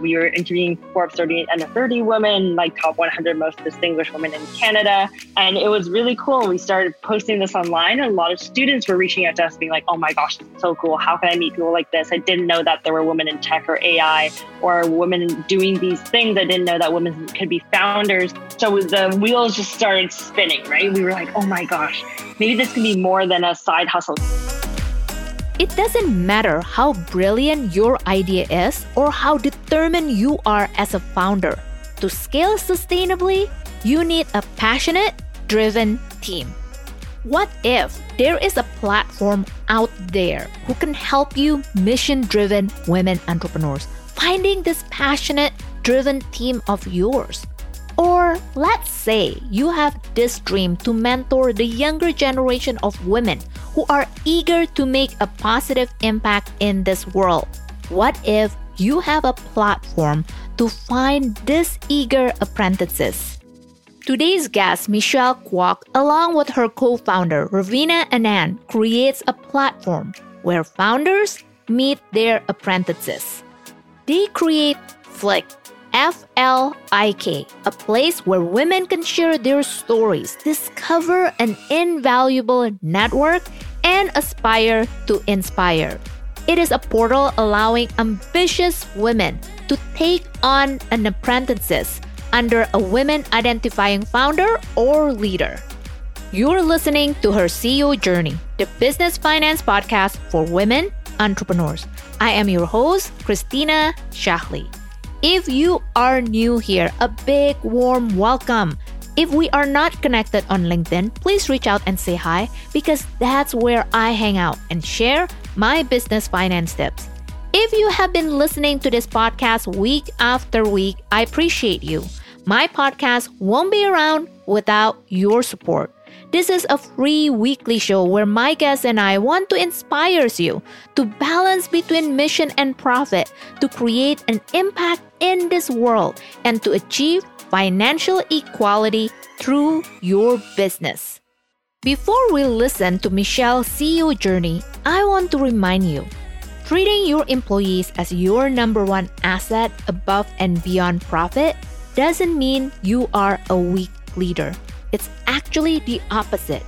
we were interviewing Forbes 30 under 30 women, like top 100 most distinguished women in Canada. And it was really cool. We started posting this online, and a lot of students were reaching out to us, being like, oh my gosh, this is so cool. How can I meet people like this? I didn't know that there were women in tech or AI or women doing these things. I didn't know that women could be founders. So the wheels just started spinning, right? We were like, oh my gosh, maybe this can be more than a side hustle. It doesn't matter how brilliant your idea is or how determined you are as a founder. To scale sustainably, you need a passionate, driven team. What if there is a platform out there who can help you mission driven women entrepreneurs finding this passionate, driven team of yours? Or let's say you have this dream to mentor the younger generation of women who are eager to make a positive impact in this world. What if you have a platform to find these eager apprentices? Today's guest, Michelle Kwok, along with her co founder, Ravina Anand, creates a platform where founders meet their apprentices. They create Flik, a place where women can share their stories, discover an invaluable network, and aspire to inspire. It is a portal allowing ambitious women to take on an apprentices under a women identifying founder or leader. You're listening to her CEO Journey, the business finance podcast for women entrepreneurs. I am your host, Christina Shahli. If you are new here, a big warm welcome. If we are not connected on LinkedIn, please reach out and say hi because that's where I hang out and share my business finance tips. If you have been listening to this podcast week after week, I appreciate you. My podcast won't be around without your support. This is a free weekly show where my guests and I want to inspire you to balance between mission and profit, to create an impact in this world, and to achieve financial equality through your business. Before we listen to Michelle's CEO journey, I want to remind you treating your employees as your number one asset above and beyond profit doesn't mean you are a weak leader. It's actually the opposite.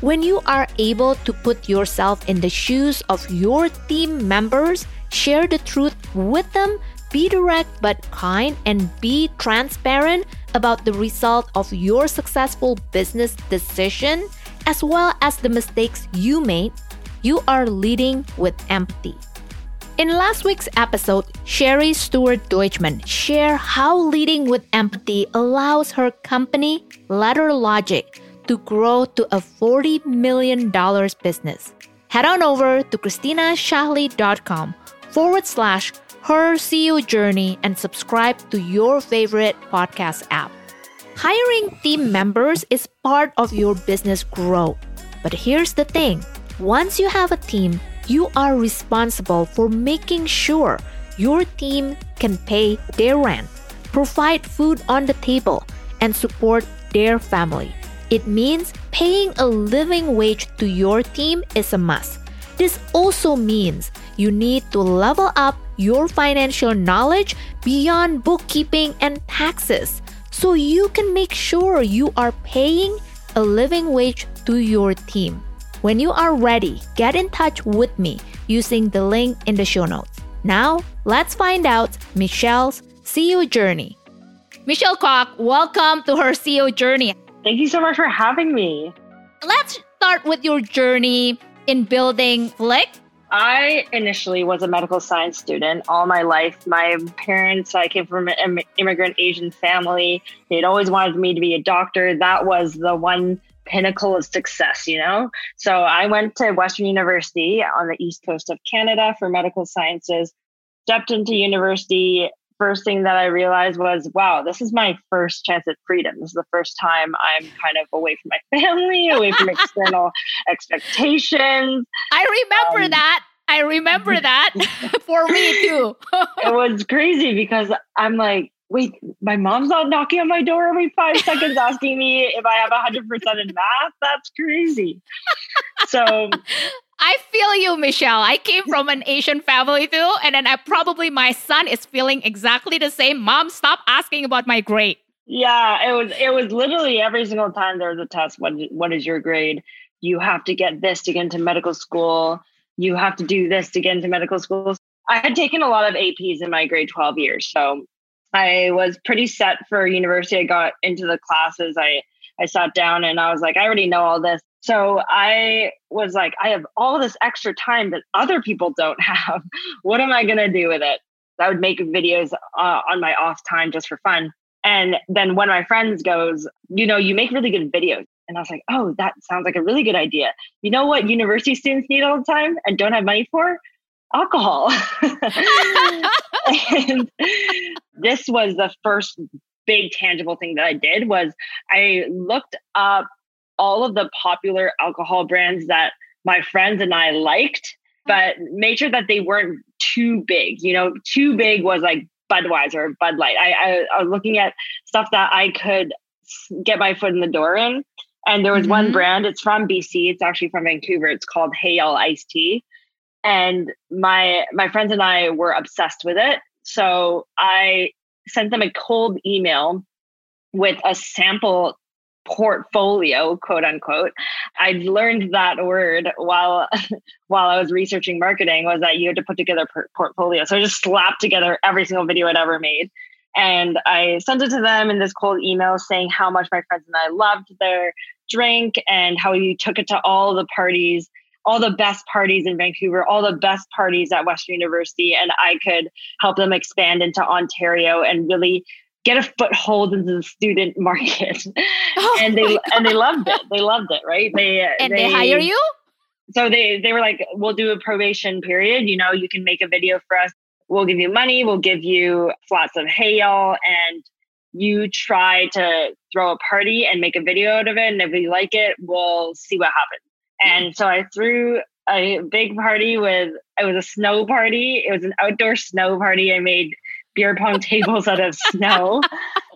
When you are able to put yourself in the shoes of your team members, share the truth with them, be direct but kind, and be transparent about the result of your successful business decision, as well as the mistakes you made, you are leading with empathy. In last week's episode, Sherry Stewart Deutschman shared how leading with empathy allows her company, Letter Logic, to grow to a $40 million business. Head on over to christinashahli.com forward slash her CEO journey and subscribe to your favorite podcast app. Hiring team members is part of your business growth. But here's the thing once you have a team, you are responsible for making sure your team can pay their rent, provide food on the table, and support their family. It means paying a living wage to your team is a must. This also means you need to level up your financial knowledge beyond bookkeeping and taxes so you can make sure you are paying a living wage to your team. When you are ready, get in touch with me using the link in the show notes. Now, let's find out Michelle's CEO journey. Michelle Kwok, welcome to her CEO journey. Thank you so much for having me. Let's start with your journey in building Flik. I initially was a medical science student all my life. My parents, I came from an immigrant Asian family. They'd always wanted me to be a doctor. That was the one pinnacle of success, you know? So I went to Western University on the east coast of Canada for medical sciences, stepped into university. First thing that I realized was, wow, this is my first chance at freedom. This is the first time I'm kind of away from my family, away from external expectations. I remember um, that. I remember that for me too. it was crazy because I'm like, wait, my mom's not knocking on my door every five seconds asking me if I have 100% in math. That's crazy. So I feel you, Michelle. I came from an Asian family too, and then I probably my son is feeling exactly the same. Mom, stop asking about my grade. Yeah, it was it was literally every single time there was a test. What what is your grade? You have to get this to get into medical school. You have to do this to get into medical school. I had taken a lot of APs in my grade 12 years, so I was pretty set for university. I got into the classes. I I sat down and I was like, I already know all this. So I was like, I have all this extra time that other people don't have. what am I going to do with it? I would make videos uh, on my off time just for fun. And then one of my friends goes, You know, you make really good videos. And I was like, Oh, that sounds like a really good idea. You know what university students need all the time and don't have money for? Alcohol. and this was the first big tangible thing that I did was I looked up all of the popular alcohol brands that my friends and I liked, but made sure that they weren't too big. You know, too big was like Budweiser, Bud Light. I, I, I was looking at stuff that I could get my foot in the door in. And there was mm-hmm. one brand, it's from BC, it's actually from Vancouver. It's called Hey Y'all Iced Tea. And my my friends and I were obsessed with it. So I sent them a cold email with a sample portfolio quote unquote. I'd learned that word while while i was researching marketing was that you had to put together portfolio. So i just slapped together every single video i'd ever made. And i sent it to them in this cold email saying how much my friends and i loved their drink and how you took it to all the parties all the best parties in Vancouver, all the best parties at Western University, and I could help them expand into Ontario and really get a foothold into the student market. Oh and they and they loved it. They loved it, right? They and they, they hire you. So they they were like, "We'll do a probation period. You know, you can make a video for us. We'll give you money. We'll give you lots of Hey Y'all, and you try to throw a party and make a video out of it. And if we like it, we'll see what happens." And so I threw a big party with it was a snow party. It was an outdoor snow party. I made beer pong tables out of snow.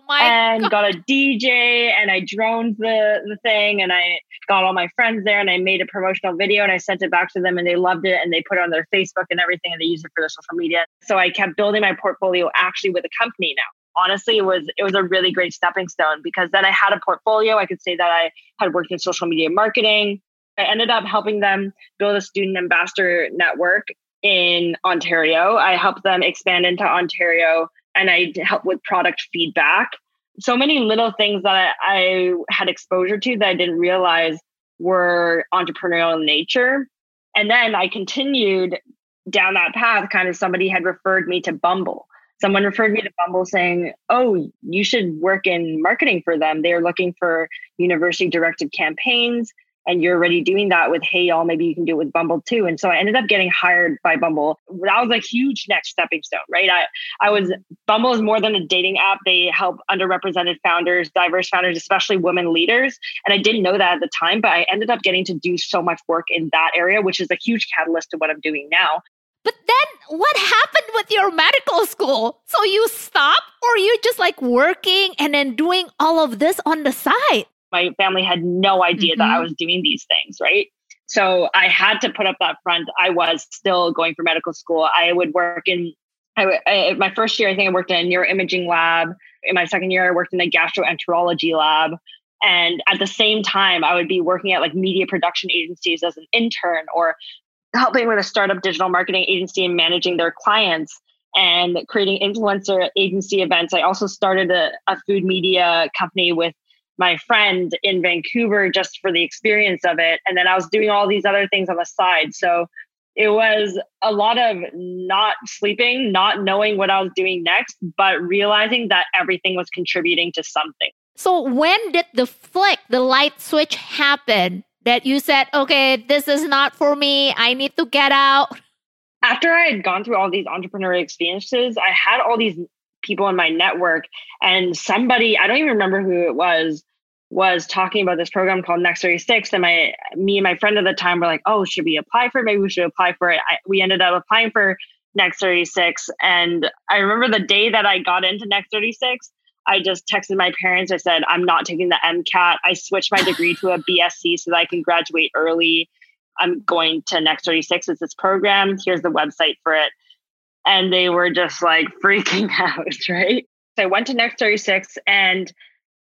Oh and God. got a DJ and I droned the the thing and I got all my friends there and I made a promotional video and I sent it back to them and they loved it and they put it on their Facebook and everything and they used it for their social media. So I kept building my portfolio actually with a company now. Honestly, it was it was a really great stepping stone because then I had a portfolio. I could say that I had worked in social media marketing. I ended up helping them build a student ambassador network in Ontario. I helped them expand into Ontario and I helped with product feedback. So many little things that I, I had exposure to that I didn't realize were entrepreneurial in nature. And then I continued down that path. Kind of somebody had referred me to Bumble. Someone referred me to Bumble saying, Oh, you should work in marketing for them. They're looking for university directed campaigns and you're already doing that with Hey Y'all, maybe you can do it with Bumble too. And so I ended up getting hired by Bumble. That was a huge next stepping stone, right? I, I was Bumble is more than a dating app. They help underrepresented founders, diverse founders, especially women leaders. And I didn't know that at the time, but I ended up getting to do so much work in that area, which is a huge catalyst to what I'm doing now. But then what happened with your medical school? So you stop or you just like working and then doing all of this on the side? My family had no idea mm-hmm. that I mm-hmm. was doing these things, right? So I had to put up that front. I was still going for medical school. I would work in I, I, my first year, I think I worked in a neuroimaging lab. In my second year, I worked in a gastroenterology lab. And at the same time, I would be working at like media production agencies as an intern or helping with a startup digital marketing agency and managing their clients and creating influencer agency events. I also started a, a food media company with my friend in Vancouver just for the experience of it. And then I was doing all these other things on the side. So it was a lot of not sleeping, not knowing what I was doing next, but realizing that everything was contributing to something. So when did the flick, the light switch happen that you said, okay, this is not for me. I need to get out? After I had gone through all these entrepreneurial experiences, I had all these people in my network and somebody i don't even remember who it was was talking about this program called next 36 and my me and my friend at the time were like oh should we apply for it maybe we should apply for it I, we ended up applying for next 36 and i remember the day that i got into next 36 i just texted my parents i said i'm not taking the mcat i switched my degree to a bsc so that i can graduate early I'm going to Next 36. It's this program. Here's the website for it. And they were just like freaking out, right? So I went to Next 36 and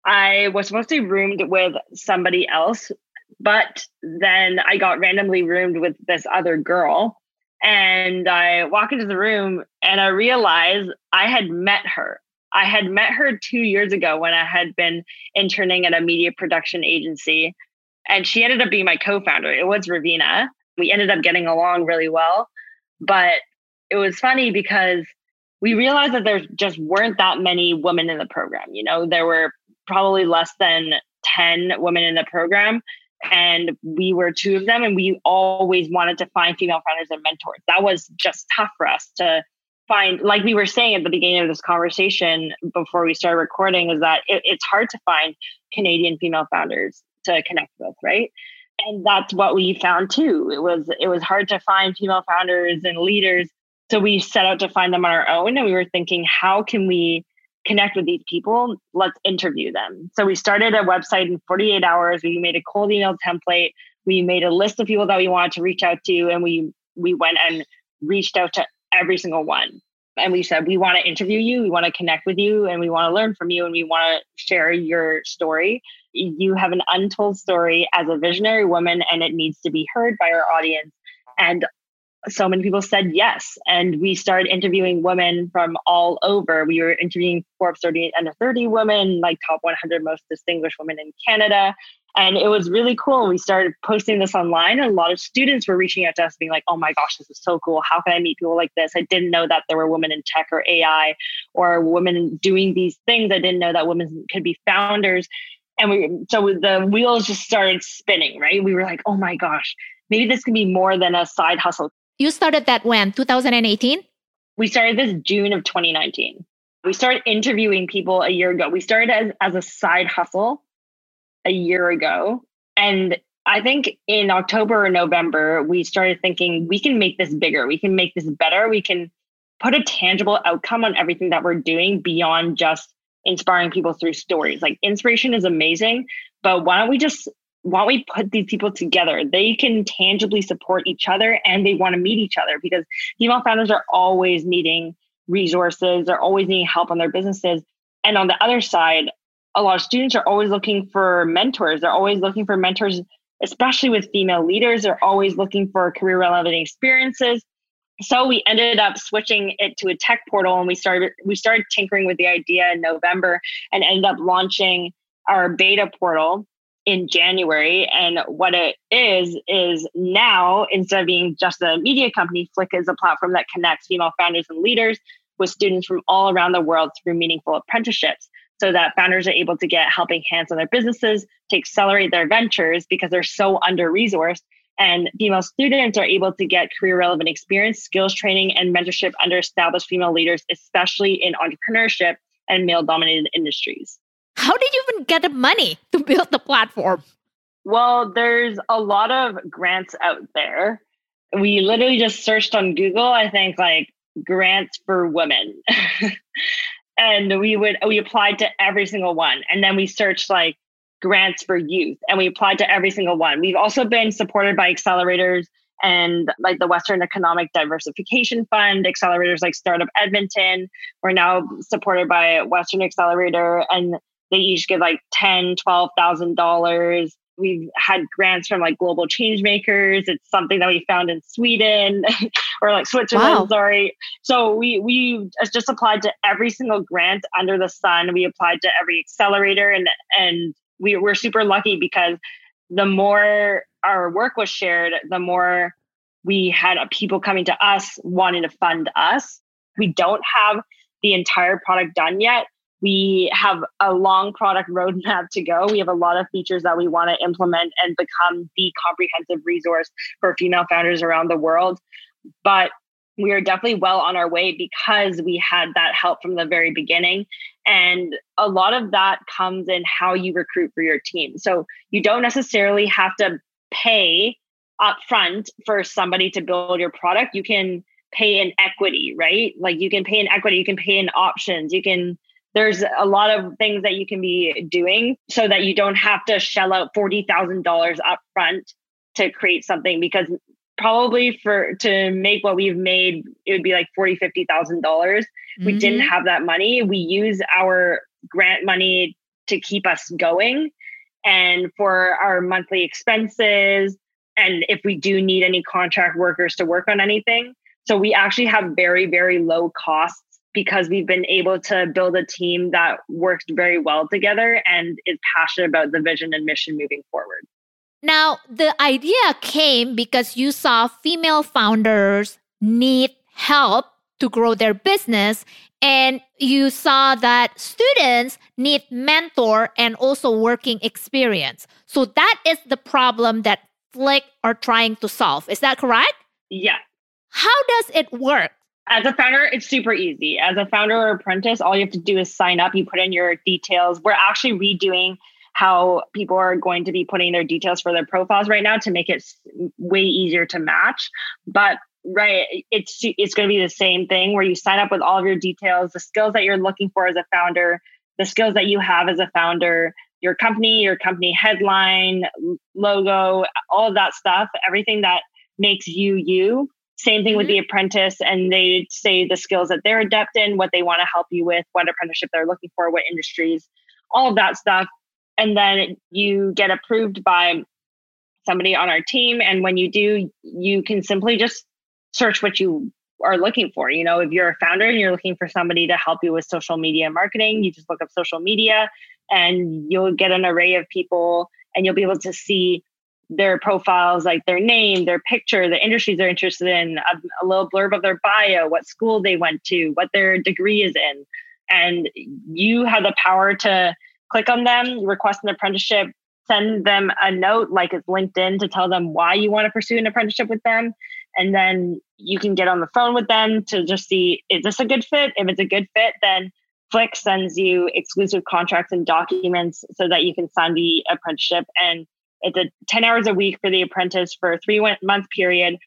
I was supposed to be roomed with somebody else, but then I got randomly roomed with this other girl. And I walk into the room and I realize I had met her. I had met her two years ago when I had been interning at a media production agency. And she ended up being my co founder. It was Ravina. We ended up getting along really well. But it was funny because we realized that there just weren't that many women in the program. You know, there were probably less than 10 women in the program and we were two of them and we always wanted to find female founders and mentors. That was just tough for us to find like we were saying at the beginning of this conversation before we started recording is that it, it's hard to find canadian female founders to connect with right? And that's what we found too. It was it was hard to find female founders and leaders so we set out to find them on our own and we were thinking how can we connect with these people, let's interview them. So we started a website in 48 hours. We made a cold email template. We made a list of people that we wanted to reach out to, and we we went and reached out to every single one. And we said, we want to interview you, we want to connect with you, and we want to learn from you, and we want to share your story. You have an untold story as a visionary woman, and it needs to be heard by our audience. And so many people said yes. And we started interviewing women from all over. We were interviewing Forbes 30 under 30 women, like top 100 most distinguished women in Canada. And it was really cool. We started posting this online, and a lot of students were reaching out to us, being like, oh my gosh, this is so cool. How can I meet people like this? I didn't know that there were women in tech or AI or women doing these things. I didn't know that women could be founders. And we, so the wheels just started spinning, right? We were like, oh my gosh, maybe this could be more than a side hustle. You started that when? 2018? We started this June of 2019. We started interviewing people a year ago. We started as, as a side hustle a year ago. And I think in October or November, we started thinking we can make this bigger. We can make this better. We can put a tangible outcome on everything that we're doing beyond just inspiring people through stories. Like inspiration is amazing, but why don't we just why don't we put these people together? They can tangibly support each other and they want to meet each other because female founders are always needing resources, they're always needing help on their businesses. And on the other side, a lot of students are always looking for mentors. They're always looking for mentors, especially with female leaders. They're always looking for career relevant experiences. So we ended up switching it to a tech portal and we started we started tinkering with the idea in November and ended up launching our beta portal in January. And what it is, is now instead of being just a media company, Flik is a platform that connects female founders and leaders with students from all around the world through meaningful apprenticeships so that founders are able to get helping hands on their businesses to accelerate their ventures because they're so under resourced. And female students are able to get career relevant experience, skills training, and mentorship under established female leaders, especially in entrepreneurship and male dominated industries. How did you even get the money to build the platform? Well, there's a lot of grants out there. We literally just searched on Google, I think like grants for women. and we would we applied to every single one. And then we searched like grants for youth and we applied to every single one. We've also been supported by accelerators and like the Western Economic Diversification Fund, accelerators like Startup Edmonton. We're now supported by Western Accelerator and they each give like ten, twelve thousand dollars. We've had grants from like global change makers. It's something that we found in Sweden or like Switzerland. Wow. Sorry. So we we uh, just applied to every single grant under the sun. We applied to every accelerator and and we were super lucky because the more our work was shared, the more we had uh, people coming to us wanting to fund us. We don't have the entire product done yet, we have a long product roadmap to go. We have a lot of features that we want to implement and become the comprehensive resource for female founders around the world. But we are definitely well on our way because we had that help from the very beginning. And a lot of that comes in how you recruit for your team. So you don't necessarily have to pay upfront for somebody to build your product. You can pay in equity, right? Like you can pay in equity, you can pay in options, you can there's a lot of things that you can be doing so that you don't have to shell out $40,000 up front to create something because probably for to make what we've made it would be like 40 50 thousand dollars. We didn't Mhm. have that money. We use our grant money to keep us going and for our monthly expenses and if we do need any contract workers to work on anything. So we actually have very very low costs because we've been able to build a team that works very well together and is passionate about the vision and mission moving forward Now, the idea came because you saw female founders need help to grow their business, and you saw that students need mentor and also working experience. So that is the problem that Flik are trying to solve. Is that correct? yeah How does it work? As a founder, it's super easy. As a founder or apprentice, all you have to do is sign up. You put in your details. We're actually redoing how people are going to be putting their details for their profiles right now to make it way easier to match. But right, it's it's going to be the same thing where you sign up with all of your details, the skills that you're looking for as a founder, the skills that you have as a founder, your company, your company headline, logo, all of that stuff, everything that makes you you same thing with mm-hmm. the apprentice, and they say the skills that they're adept in, what they want to help you with, what apprenticeship they're looking for, what industries, all of that stuff. And then you get approved by somebody on our team. And when you do, you can simply just search what you are looking for. You know, if you're a founder and you're looking for somebody to help you with social media marketing, you just look up social media and you'll get an array of people and you'll be able to see their profiles, like their name, their picture, the industries they're interested in, a, a little blurb of their bio, what school they went to, what their degree is in. And you have the power to click on them, request an apprenticeship, send them a note like it's LinkedIn to tell them why you want to pursue an apprenticeship with them. And then you can get on the phone with them to just see is this a good fit? If it's a good fit, then Flik sends you exclusive contracts and documents so that you can sign the apprenticeship. And it's a 10 hours a week for the apprentice for a three month period.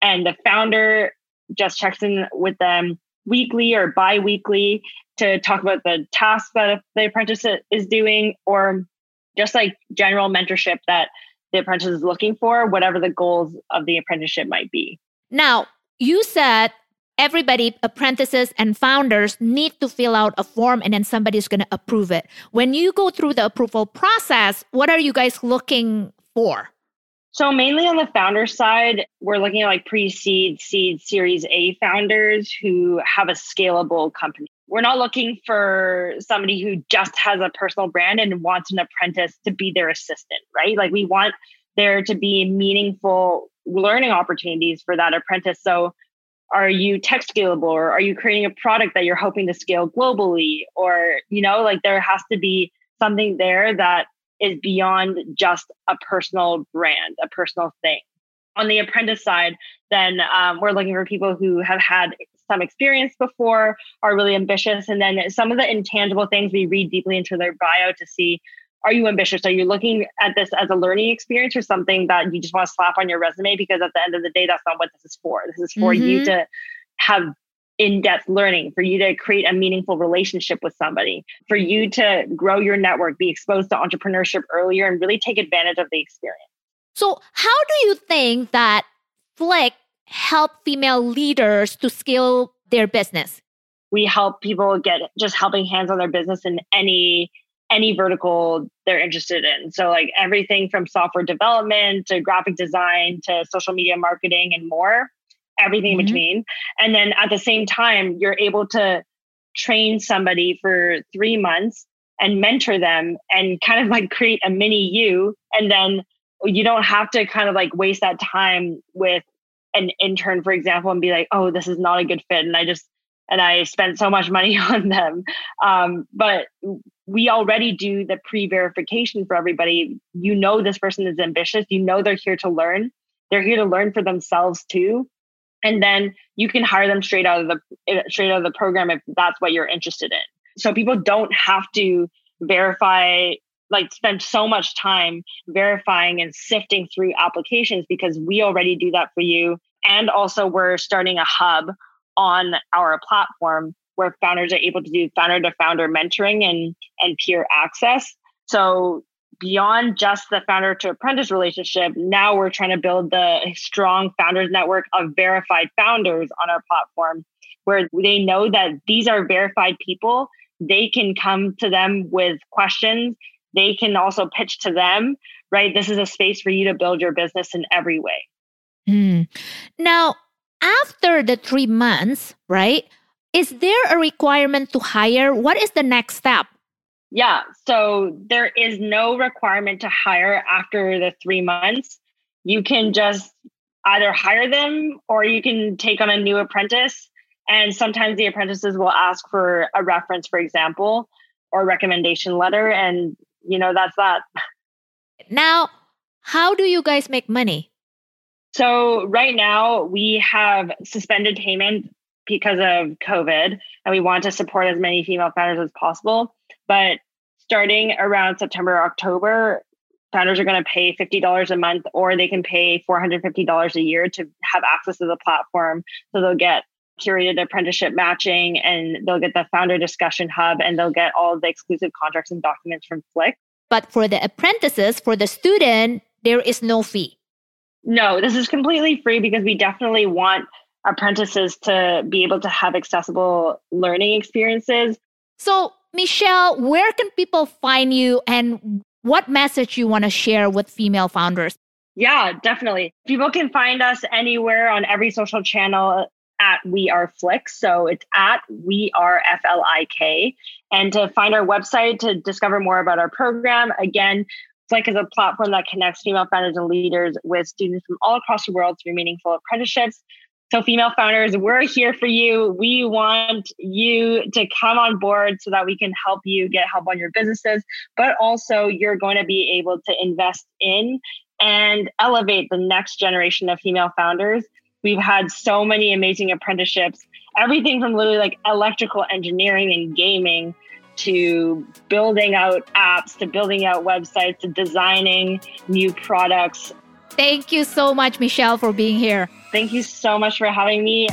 And the founder just checks in with them weekly or bi weekly to talk about the tasks that the apprentice is doing or just like general mentorship that the apprentice is looking for, whatever the goals of the apprenticeship might be. Now, you said everybody, apprentices and founders, need to fill out a form and then somebody's going to approve it. When you go through the approval process, what are you guys looking for? So mainly on the founder side, we're looking at like pre-seed, seed, series A founders who have a scalable company. We're not looking for somebody who just has a personal brand and wants an apprentice to be their assistant, right? Like we want there to be meaningful learning opportunities for that apprentice. So are you tech scalable or are you creating a product that you're hoping to scale globally? Or you know like there has to be something there that is beyond just a personal brand a personal thing. On the apprentice side then um, we're looking for people who have had some experience before are really ambitious and then some of the intangible things we read deeply into their bio to see are you ambitious? Are you looking at this as a learning experience or something that you just want to slap on your resume? Because at the end of the day, that's not what this is for. This is for you Mhm. to have in depth learning, for you to create a meaningful relationship with somebody, for you to grow your network, be exposed to entrepreneurship earlier, and really take advantage of the experience. So, how do you think that Flik help female leaders to scale their business? we help people get just helping hands on their business in any any vertical they're interested in. So like everything from software development to graphic design to social media marketing and more everything Mhm. in between. And then at the same time you're able to train somebody for 3 months and mentor them and kind of like create a mini you. And then you don't have to kind of like waste that time with an intern for example and be like oh this is not a good fit and i just and I spent so much money on them. Um, but we already do the pre verification for everybody. You know, this person is ambitious. You know, they're here to learn. They're here to learn for themselves too. And then you can hire them straight out of the straight out of the program if that's what you're interested in. So people don't have to verify like spend so much time verifying and sifting through applications because we already do that for you. And also we're starting a hub on our platform where founders are able to do founder to founder mentoring and and peer access. So beyond just the founder to apprentice relationship, now we're trying to build the strong founders network of verified founders on our platform where they know that these are verified people. They can come to them with questions. They can also pitch to them, right? This is a space for you to build your business in every way. Mm. Now, after the three months, right? Is there a requirement to hire? What is the next step? Yeah. So there is no requirement to hire after the three months. You can just either hire them or you can take on a new apprentice. And sometimes the apprentices will ask for a reference, for example, or recommendation letter. And, you know, that's that. Now, how do you guys make money? So, right now, we have suspended payment because of COVID, and we want to support as many female founders as possible. But starting around September, October, founders are going to pay $50 a month or they can pay $450 a year to have access to the platform. So they'll get curated apprenticeship matching and they'll get the founder discussion hub and they'll get all the exclusive contracts and documents from Flik. But for the apprentices, for the student, there is no fee. No, this is completely free because we definitely want apprentices to be able to have accessible learning experiences. So, Michelle, where can people find you and what message you want to share with female founders? Yeah, definitely. People can find us anywhere on every social channel at We Are Flick. So it's at We Are F L I K. And to find our website to discover more about our program, again, Flik is a platform that connects female founders and leaders with students from all across the world through meaningful apprenticeships. So, female founders, we're here for you. We want you to come on board so that we can help you get help on your businesses, but also you're going to be able to invest in and elevate the next generation of female founders. We've had so many amazing apprenticeships, everything from literally like electrical engineering and gaming to building out apps to building out websites to designing new products. Thank you so much, Michelle, for being here. Thank you so much for having me.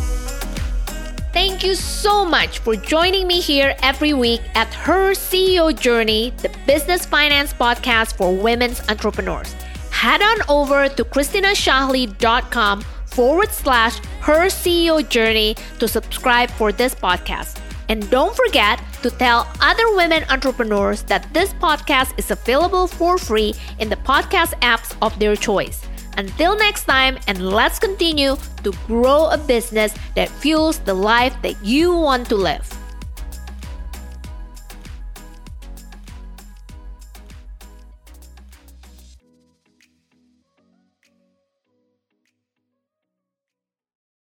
Thank you so much for joining me here every week at Her CEO Journey, the business finance podcast for women's entrepreneurs. Head on over to christinashahli.com forward slash her CEO journey to subscribe for this podcast. And don't forget to tell other women entrepreneurs that this podcast is available for free in the podcast apps of their choice. Until next time, and let's continue to grow a business that fuels the life that you want to live.